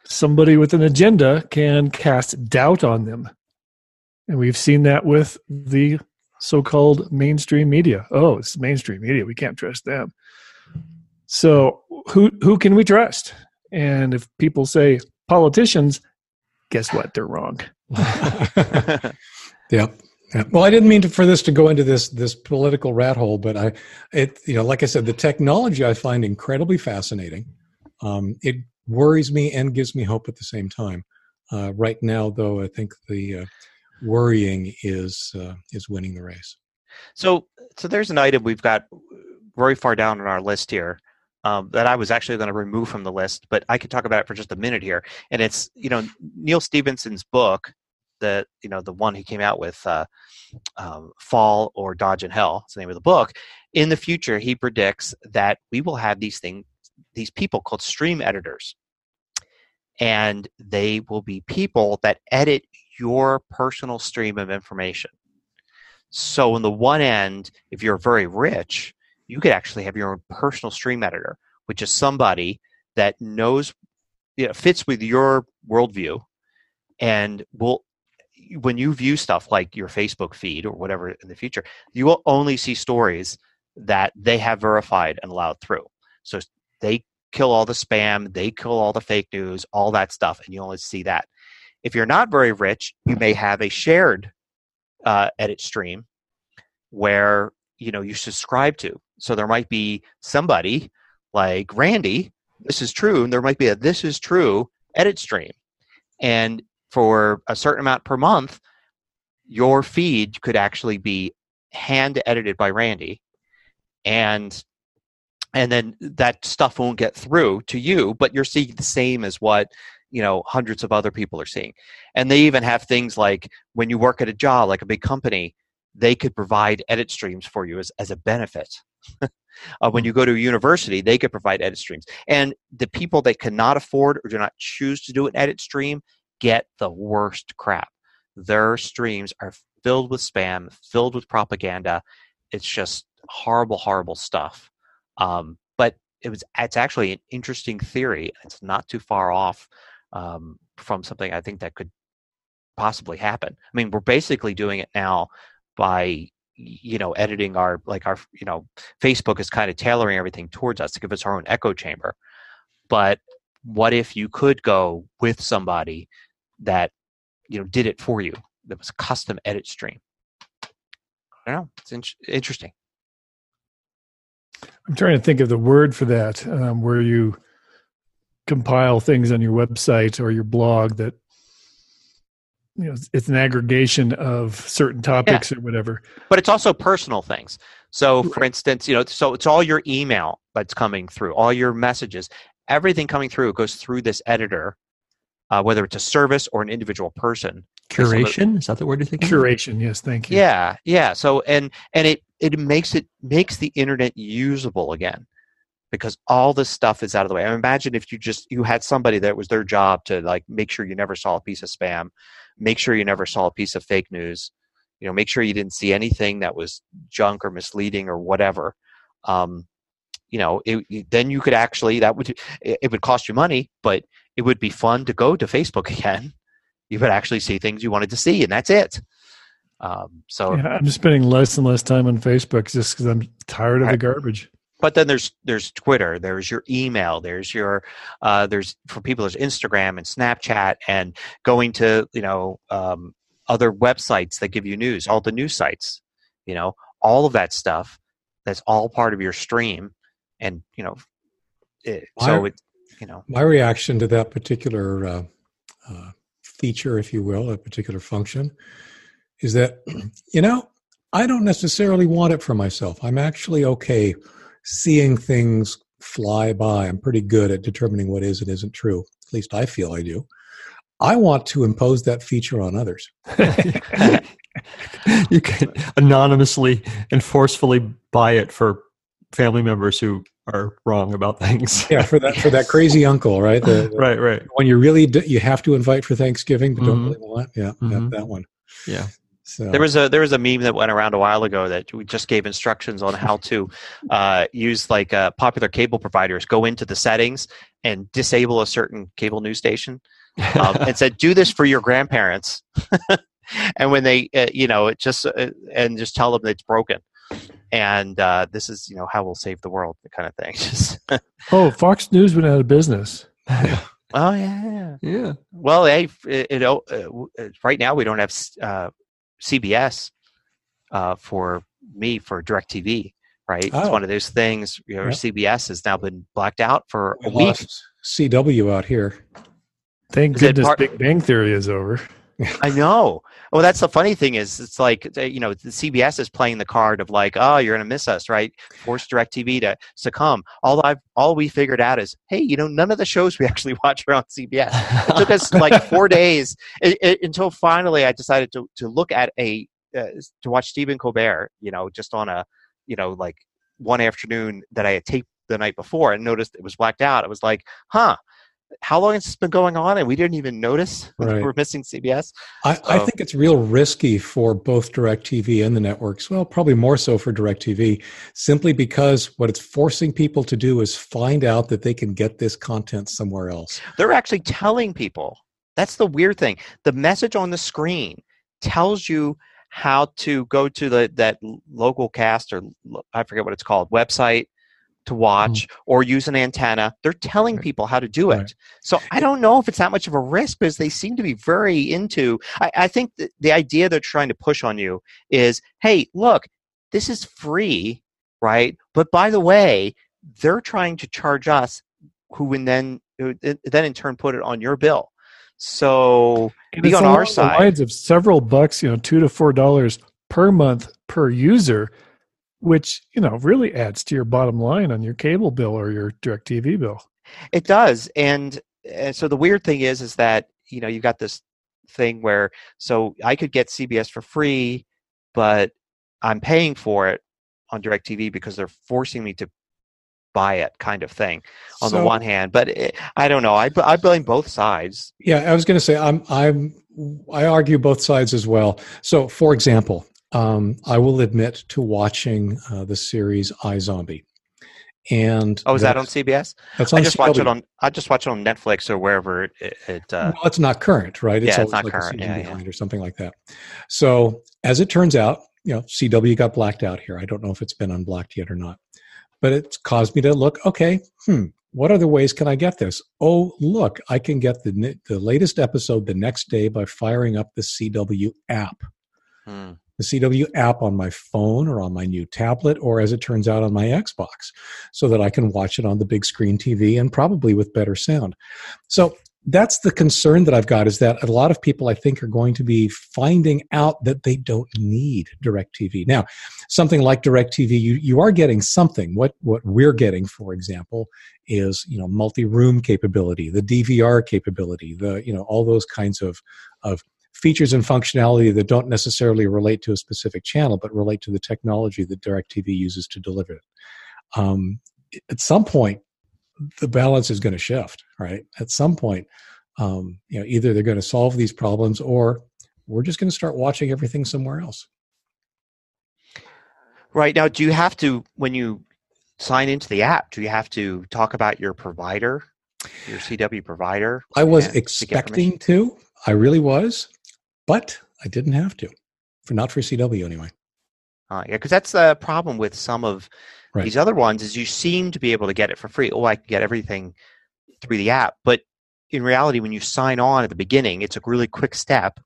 somebody with an agenda can cast doubt on them. And we've seen that with the so called mainstream media. Oh, it's mainstream media. We can't trust them. So who who can we trust? And if people say politicians, guess what? They're wrong. <laughs> <laughs> yep. Yeah. Well, I didn't mean to, for this to go into this this political rat hole, but I, it you know, like I said, the technology I find incredibly fascinating. Um, it worries me and gives me hope at the same time. Uh, right now, though, I think the uh, worrying is uh, is winning the race. So, so there's an item we've got very far down on our list here um, that I was actually going to remove from the list, but I can talk about it for just a minute here. And it's you know Neal Stephenson's book the you know the one he came out with, uh, um, "Fall or Dodge in Hell." It's the name of the book. In the future, he predicts that we will have these things, these people called stream editors, and they will be people that edit your personal stream of information. So, on the one end, if you're very rich, you could actually have your own personal stream editor, which is somebody that knows, you know, fits with your worldview and will when you view stuff like your Facebook feed or whatever in the future, you will only see stories that they have verified and allowed through. So they kill all the spam, they kill all the fake news, all that stuff, and you only see that. If you're not very rich, you may have a shared uh, edit stream where you know you subscribe to. So there might be somebody like Randy. This is true, and there might be a this is true edit stream, and for a certain amount per month, your feed could actually be hand edited by Randy, and and then that stuff won't get through to you, but you're seeing the same as what you know hundreds of other people are seeing. And they even have things like when you work at a job, like a big company, they could provide edit streams for you as, as a benefit. <laughs> uh, when you go to a university, they could provide edit streams. And the people that cannot afford or do not choose to do an edit stream get the worst crap. Their streams are filled with spam, filled with propaganda. It's just horrible, horrible stuff. Um, but it was it's actually an interesting theory. It's not too far off um, from something I think that could possibly happen. I mean, we're basically doing it now by you know editing our like our you know Facebook is kind of tailoring everything towards us to give us our own echo chamber. But what if you could go with somebody that you know did it for you that was a custom edit stream? I don't know. It's in- interesting. I'm trying to think of the word for that, um, where you compile things on your website or your blog that you know it's- it's an aggregation of certain topics or whatever. but it's also personal things. So for instance you know so it's all your email that's coming through all your messages. Everything coming through goes through this editor uh, whether it's a service or an individual person. Curation? Is that the word you're thinking? Curation, yes, thank you. yeah yeah. So and and it it makes it makes the internet usable again because all this stuff is out of the way. I imagine if you just you had somebody that was their job to like make sure you never saw a piece of spam make sure you never saw a piece of fake news you know make sure you didn't see anything that was junk or misleading or whatever. Um, you know it, then you could actually that would it, would cost you money but it would be fun to go to facebook <laughs> again. You would actually see things you wanted to see and that's it. Um, so Yeah, I'm spending less and less time on Facebook just because I'm tired of the garbage. But then there's there's twitter there's your email there's your uh, there's for people there's instagram and snapchat and going to you know um, other websites that give you news all the news sites you know all of that stuff that's all part of your stream and you know it, so it you know My reaction to that particular uh, uh, feature, if you will, a particular function, is that, <clears throat> you know, I don't necessarily want it for myself. I'm actually okay seeing things fly by. I'm pretty good at determining what is and isn't true. At least I feel I do. I want to impose that feature on others. <laughs> <laughs> you can anonymously and forcefully buy it for family members who are wrong about things. <laughs> Yeah, for that for that crazy uncle, right? The, the right, right. When you really do, you have to invite for Thanksgiving, but don't Mhm. really want. Yeah, Mhm. that, that one. Yeah. So There was a there was a meme that went around a while ago that we just gave instructions on how to uh, use like uh, popular cable providers. Go into the settings and disable a certain cable news station, um, <laughs> and said, "Do this for your grandparents." <laughs> and when they, uh, you know, it just uh, and just tell them it's broken. And uh, this is, you know, how we'll save the world, kind of thing. <laughs> Just, Oh, Fox News went out of business. oh yeah, yeah. yeah. Well, hey, it, it, uh, uh, right now we don't have uh, CBS uh, for me for Directv. Right, it's Oh. one of those things. You know, Yeah. CBS has now been blacked out for we a week. lost CW out here. Thank Is it goodness part- Big Bang Theory is over. I know. Well, that's the funny thing is, it's like uh, you know, the CBS is playing the card of like, oh, you're going to miss us, right? Force Directv to succumb. All I've all we figured out is, hey, you know, none of the shows we <laughs> actually watch are on CBS. it took us <laughs> like four days it, it, until finally I decided to to look at a uh, to watch Stephen Colbert, you know, just on a you know like one afternoon that I had taped the night before and noticed it was blacked out. I was like, huh. How long has this been going on and we didn't even notice <laughs> Right. we're missing CBS? I, I think it's real risky for both DirecTV and the networks. Well, probably more so for DirecTV, simply because what it's forcing people to do is find out that they can get this content somewhere else. They're actually telling people. That's the weird thing. The message on the screen tells you how to go to the that Locast or I forget what it's called website to watch mm. or use an antenna. They're telling people how to do it. Right. So I don't know if it's that much of a risk because they seem to be very into. I, I think the idea they're trying to push on you is, hey, look, this is free, right? But by the way, they're trying to charge us, who and then who then in turn put it on your bill. So And Be on our the side. lines of several bucks, you know, two to four dollars per month per user, which you know really adds to your bottom line on your cable bill or your direct TV bill. It does, and, and so the weird thing is, is that you know you've got this thing where so I could get CBS for free, but I'm paying for it on direct tv because they're forcing me to buy it, kind of thing. On the one hand, but it, I don't know. I, I blame both sides. Yeah, I was going to say I'm I'm I argue both sides as well. So, for example, um, I will admit to watching uh, the series iZombie, and Oh, is that on CBS? That's I on just watch it on I just watch it on Netflix or wherever it. it, uh, well, it's not current, right? Yeah, it's not like current. Yeah, yeah. or something like that. So, as it turns out, you know, CW got blacked out here. I don't know if it's been unblocked yet or not, but it's caused me to look. Okay, hmm, what other ways can I get this? Oh, look, I can get the the latest episode the next day by firing up the CW app. Hmm. The CW app on my phone or on my new tablet, or as it turns out, on my Xbox, so that I can watch it on the big screen TV and probably with better sound. So that's the concern that I've got is that a lot of people I think are going to be finding out that they don't need DirecTV. Now, something like DirecTV, you, you are getting something. What what we're getting, for example, is you know multi-room capability, the DVR capability, the you know all those kinds of of features and functionality that don't necessarily relate to a specific channel, but relate to the technology that DirecTV uses to deliver it. Um, at some point, the balance is going to shift, right? At some point, um, you know, either they're going to solve these problems or we're just going to start watching everything somewhere else. Right now, do you have to when you sign into the app? Do you have to talk about your provider, your CW provider? I was expecting to. I really was, but I didn't have to. For not for CW anyway. Uh, yeah, because that's the problem with some of Right. These other ones is you seem to be able to get it for free. Oh, I can get everything through the app. But in reality, when you sign on at the beginning, it's a really quick step.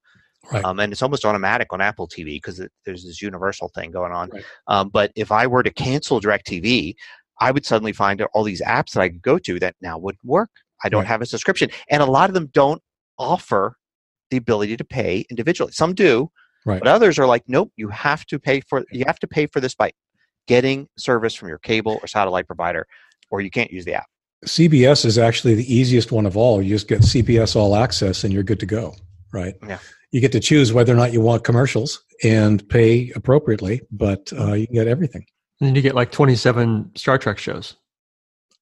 Right. Um, and it's almost automatic on Apple TV because there's this universal thing going on. Right. Um, but if I were to cancel DirecTV, I would suddenly find all these apps that I could go to that now wouldn't work. I don't right. have a subscription. And a lot of them don't offer the ability to pay individually. Some do, right. but others are like, nope, you have to pay for you have to pay for this by getting service from your cable or satellite provider, or you can't use the app. CBS is actually the easiest one of all. You just get CBS All Access and you're good to go, right? Yeah. You get to choose whether or not you want commercials and pay appropriately, but uh, you can get everything. And then you get like 27 Star Trek shows.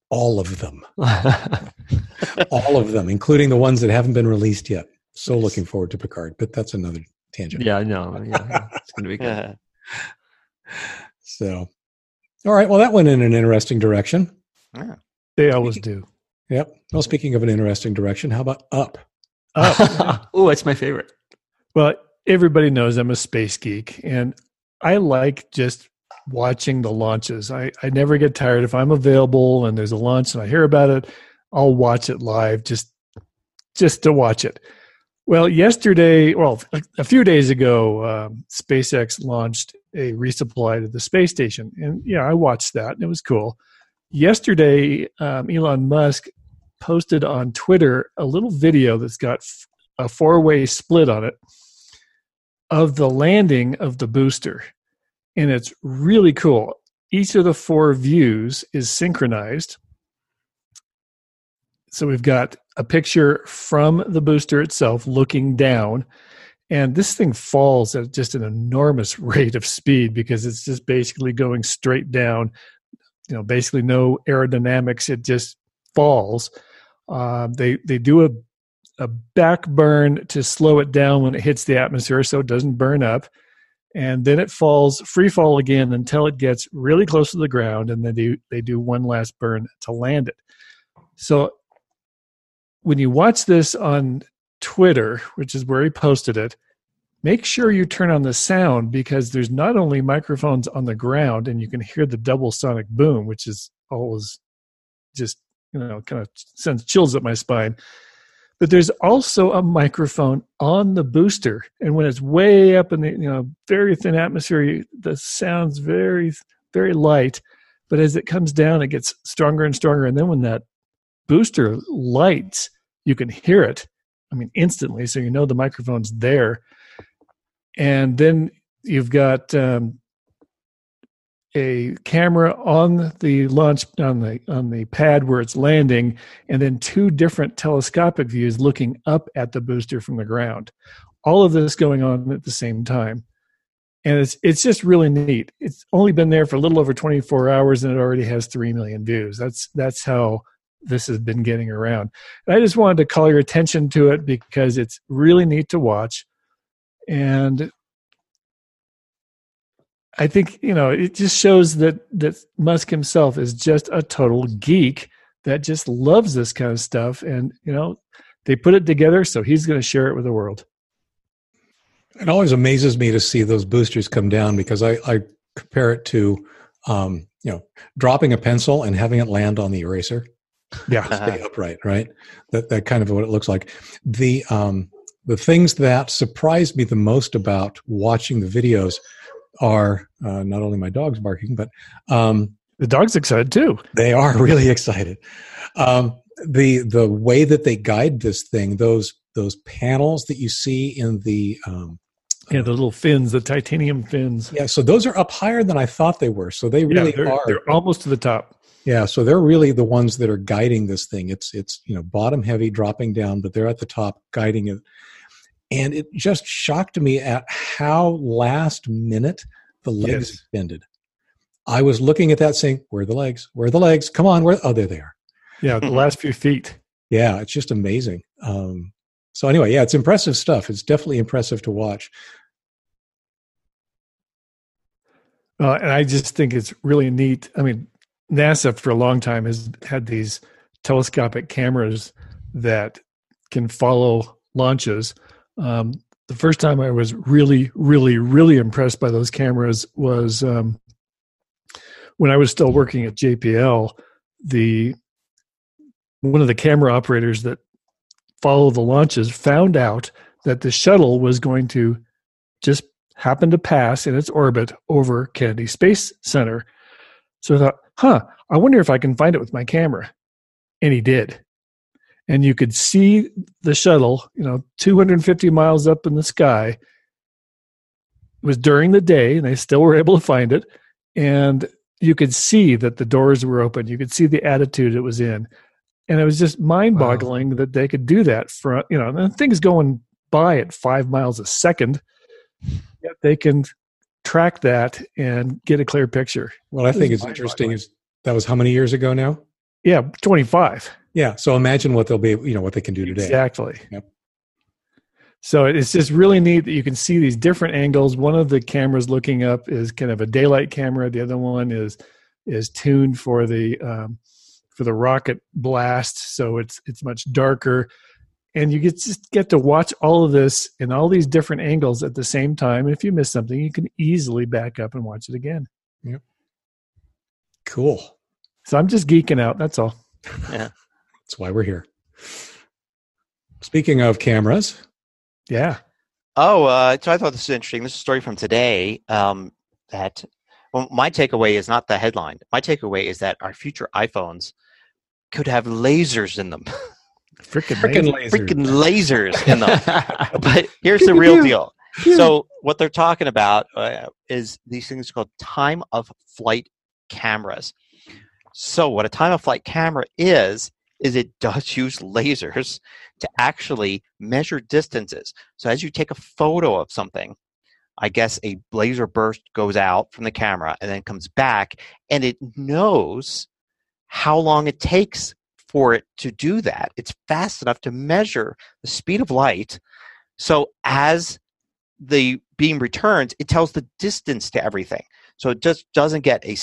All of them. <laughs> all of them, including the ones that haven't been released yet. So looking forward to Picard, but that's another tangent. Yeah, I know. <laughs> Yeah, it's going to be good. <laughs> so, all right. Well, that went in an interesting direction. Yeah. They always do. Yep. Well, speaking of an interesting direction, how about Up? Up. <laughs> oh, it's my favorite. Well, everybody knows I'm a space geek, and I like just watching the launches. I, I never get tired. If I'm available and there's a launch and I hear about it, I'll watch it live just just to watch it. Well, yesterday, well, a, few days ago, um, SpaceX launched a resupply to the space station. And yeah, I watched that and it was cool. Yesterday, um, Elon Musk posted on Twitter a little video that's got f- a four way split on it of the landing of the booster. And it's really cool. Each of the four views is synchronized. So we've got a picture from the booster itself looking down. And this thing falls at just an enormous <laughs> rate of speed because it's just basically going straight down. You know basically no aerodynamics it just falls. Uh, they they do a a back burn to slow it down when it hits the atmosphere so it doesn't burn up. And then it falls free fall again until it gets really close to the ground and then they, they do one last burn to land it. So when you watch this on Twitter, which is where he posted it, make sure you turn on the sound because there's not only microphones on the ground and you can hear the double sonic boom, which is always just, you know, kind of sends chills up my spine. But there's also a microphone on the booster. And when it's way up in the, you know, very thin atmosphere, the sound's very, very light. But as it comes down, it gets stronger and stronger. And then when that booster lights, you can hear it I mean, instantly. So you know the microphone's there. And then you've got um, a camera on the launch on the on the pad where it's landing, and then two different telescopic views looking up at the booster from the ground. All of this going on at the same time, and it's it's just really neat. It's only been there for a little over 24 hours, and it already has three million views. That's that's how this has been getting around. And I just wanted to call your attention to it because it's really neat to watch. And I think, you know, it just shows that that Musk himself is just a total geek that just loves this kind of stuff and, you know, they put it together so he's going to share it with the world. It always amazes me to see those boosters come down because I, I compare it to um, you know, dropping a pencil and having it land on the eraser Yeah. stay upright, right? That that kind of what it looks like. The um, the things that surprised me the most about watching the videos are uh, not only my dogs barking, but um, The dog's excited too. they are <laughs> really excited. Um, the the way that they guide this thing, those those panels that you see in the um, Yeah, the little fins, the titanium fins. yeah, so those are up higher than I thought they were. So they really yeah, they're, are. they're almost to the top. Yeah, so they're really the ones that are guiding this thing. It's it's you know bottom heavy, dropping down, but they're at the top guiding it. And it just shocked me at how last minute the legs Yes. extended. I was looking at that, saying, "Where are the legs? Where are the legs? Come on! Where? Oh, there they are." Yeah, the last few feet. Yeah, it's just amazing. Um, so anyway, yeah, it's impressive stuff. It's definitely impressive to watch. Uh, and I just think it's really neat. I mean, NASA for a long time has had these telescopic cameras that can follow launches. Um, the first time I was really, really, really impressed by those cameras was um, when I was still working at JPL. The one of the camera operators that follow the launches found out that the shuttle was going to just happen to pass in its orbit over Kennedy Space Center. So I thought, huh, I wonder if I can find it with my camera. And he did. And you could see the shuttle, you know, 250 miles up in the sky. It was during the day, and they still were able to find it. And you could see that the doors were open. You could see the attitude it was in. And it was just mind boggling that they could do that for, you know, and things going by at five miles a second, yet they can track that and get a clear picture. What I think It's is interesting is that was how many years ago now? Yeah, 25. Yeah. So imagine what they'll be, you know, what they can do today. Exactly. Yep. So it's just really neat that you can see these different angles. One of the cameras looking up is kind of a daylight camera. The other one is is tuned for the um, for the rocket blast, so it's it's much darker. And you get just get to watch all of this in all these different angles at the same time. If you miss something, you can easily back up and watch it again. Yep. Cool. So I'm just geeking out. That's all. Yeah. <laughs> that's why we're here. Speaking of cameras, Yeah. Oh, uh, so I thought this was interesting. This is a story from today. Um, that well, my takeaway is not the headline. My takeaway is that our future iPhones could have lasers in them, <laughs> Freaking frickin' lazy. laser. freaking lasers in them. <laughs> but here's the real deal. So what they're talking about uh, is these things called time of flight cameras. So what a time of flight camera is is it does use lasers to actually measure distances. So as you take a photo of something, I guess a laser burst goes out from the camera and then comes back and it knows how long it takes for it to do that. It's fast enough to measure the speed of light. So as the beam returns, it tells the distance to everything. So it just doesn't get a,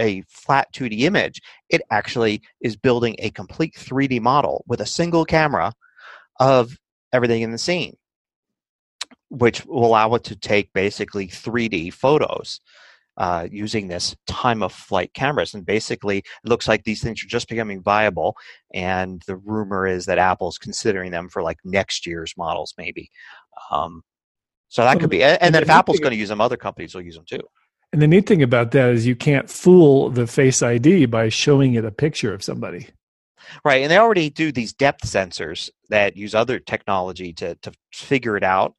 a flat 2D image. It actually is building a complete 3D model with a single camera of everything in the scene, which will allow it to take basically 3D photos. Uh, using this time of flight cameras. And basically, it looks like these things are just becoming viable. And the rumor is that Apple's considering them for like next year's models, maybe. Um, so that could be. And, and then if Apple's going to use them, other companies will use them too. And the neat thing about that is you can't fool the Face ID by showing it a picture of somebody. Right, and they already do these depth sensors that use other technology to to figure it out.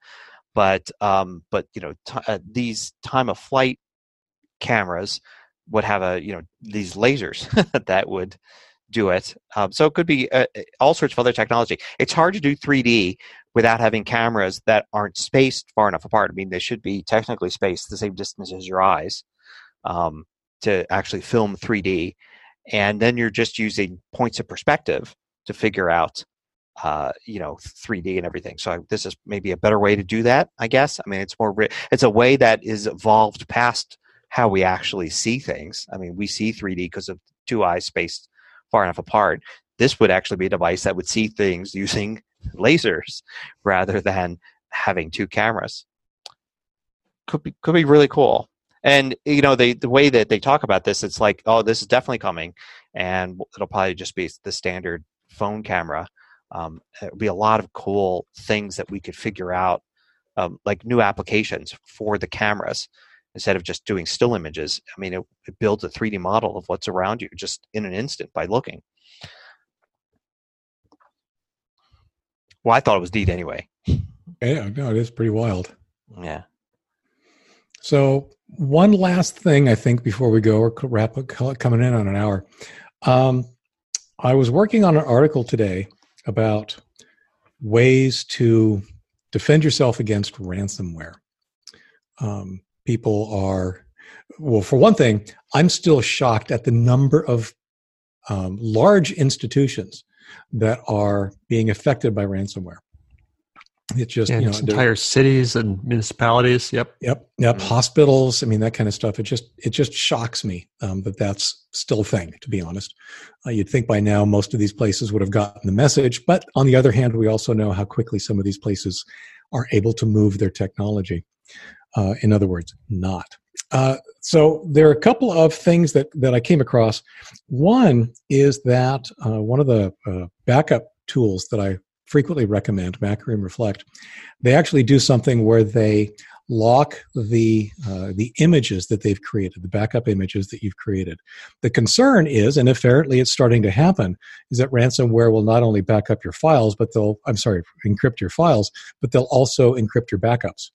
But um, but you know t- uh, these time of flight cameras would have a you know these lasers <laughs> that would do it. Um, so it could be uh, all sorts of other technology. It's hard to do 3D without having cameras that aren't spaced far enough apart. I mean, they should be technically spaced the same distance as your eyes um, to actually film 3D and then you're just using points of perspective to figure out uh, you know 3d and everything so this is maybe a better way to do that i guess i mean it's more it's a way that is evolved past how we actually see things. I mean we see 3d because of two eyes spaced far enough apart. This would actually be a device that would see things <laughs> using lasers rather than having two cameras. Could be could be really cool. And you know they the way that they talk about this it's like oh this is definitely coming and it'll probably just be the standard phone camera. Um, it would be a lot of cool things that we could figure out um, like new applications for the cameras instead of just doing still images i mean it, it builds a 3d model of what's around you just in an instant by looking well i thought it was neat anyway Yeah, no, it is pretty wild. yeah So, one last thing I think before we go, we're wrap up, coming in on an hour. Um, I was working on an article today about ways to defend yourself against ransomware. Um, people are, well, for one thing, I'm still shocked at the number of um, large institutions that are being affected by ransomware. It's just Yeah, you know entire cities and municipalities. Yep. Yep, yep. Mhm. Hospitals. I mean, that kind of stuff. It just it just shocks me um, that that's still a thing. To be honest, uh, you'd think by now most of these places would have gotten the message. But on the other hand, we also know how quickly some of these places are able to move their technology. Uh, in other words, not. Uh, so there are a couple of things that that I came across. One is that uh, one of the uh, backup tools that I frequently recommend, Macrium Reflect, they actually do something where they lock the uh, the images that they've created, the backup images that you've created. The concern is, and apparently it's starting to happen, is that ransomware will not only back up your files, but they'll I'm sorry, encrypt your files, but they'll also encrypt your backups.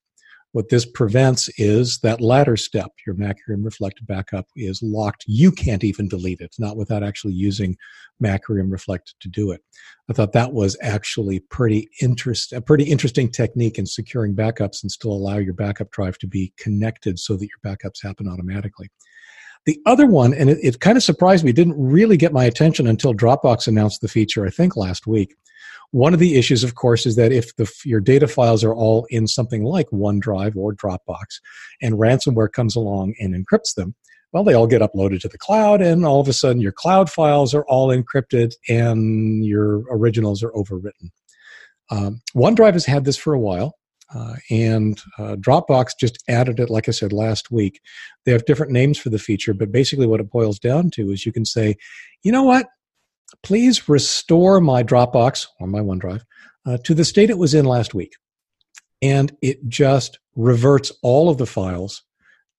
What this prevents is that latter step. Your Macrium Reflect backup is locked. You can't even delete it, not without actually using Macrium Reflect to do it. I thought that was actually pretty interest, a pretty interesting technique in securing backups and still allow your backup drive to be connected so that your backups happen automatically. The other one, and it, it kind of surprised me, didn't really get my attention until Dropbox announced the feature, I think last week. One of the issues, of course, is that if the, your data files are all in something like OneDrive or Dropbox, and ransomware comes along and encrypts them, well, they all get uploaded to the cloud, and all of a sudden your cloud files are all encrypted and your originals are overwritten. Um, OneDrive has had this for a while, uh, and uh, Dropbox just added it, like I said, last week. They have different names for the feature, but basically what it boils down to is you can say, you know what? Please restore my Dropbox or my OneDrive uh, to the state it was in last week. And it just reverts all of the files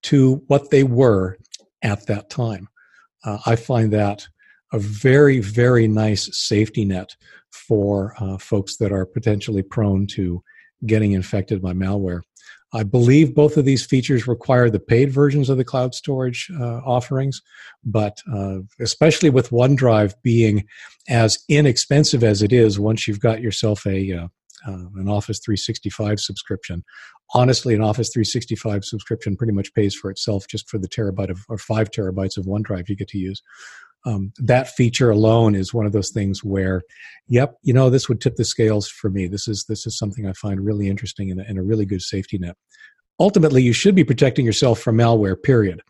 to what they were at that time. Uh, I find that a very, very nice safety net for uh, folks that are potentially prone to getting infected by malware. I believe both of these features require the paid versions of the cloud storage uh, offerings, but uh, especially with OneDrive being as inexpensive as it is once you've got yourself a uh, uh, an Office 365 subscription. Honestly, an Office 365 subscription pretty much pays for itself just for the terabyte of or five terabytes of OneDrive you get to use. Um, that feature alone is one of those things where, yep, you know, this would tip the scales for me. This is this is something I find really interesting and, and a really good safety net. Ultimately, you should be protecting yourself from malware. Period.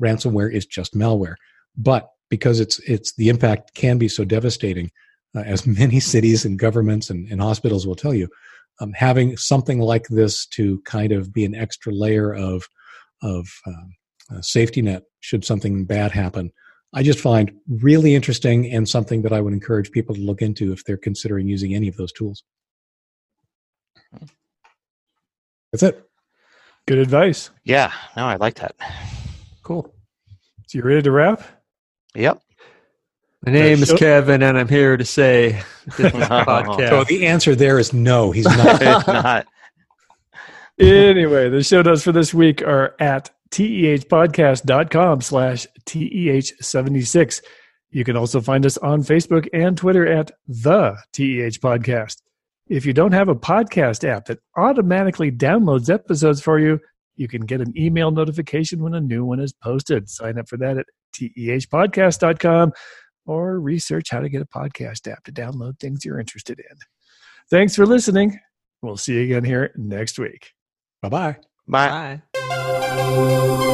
Ransomware is just malware, but because it's it's the impact can be so devastating, uh, as <laughs> many cities and governments and, and hospitals will tell you, um, having something like this to kind of be an extra layer of of uh, safety net should something bad happen I just find really interesting and something that I would encourage people to look into if they're considering using any of those tools. That's it. Good advice. Yeah, no, I like that. Cool. So you ready to wrap? Yep. My name is Kevin, and I'm here to say this is a <laughs> So the answer there is no, he's not. <laughs> Not. <laughs> Anyway, the show notes for this week are at tehpodcast.com slash teh76. You can also find us on Facebook and Twitter at the TEH Podcast. If you don't have a podcast app that automatically downloads episodes for you, you can get an email notification when a new one is posted. Sign up for that at tehpodcast.com or research how to get a podcast app to download things you're interested in. Thanks for listening. We'll see you again here next week. bye bye. Bye. Bye. Música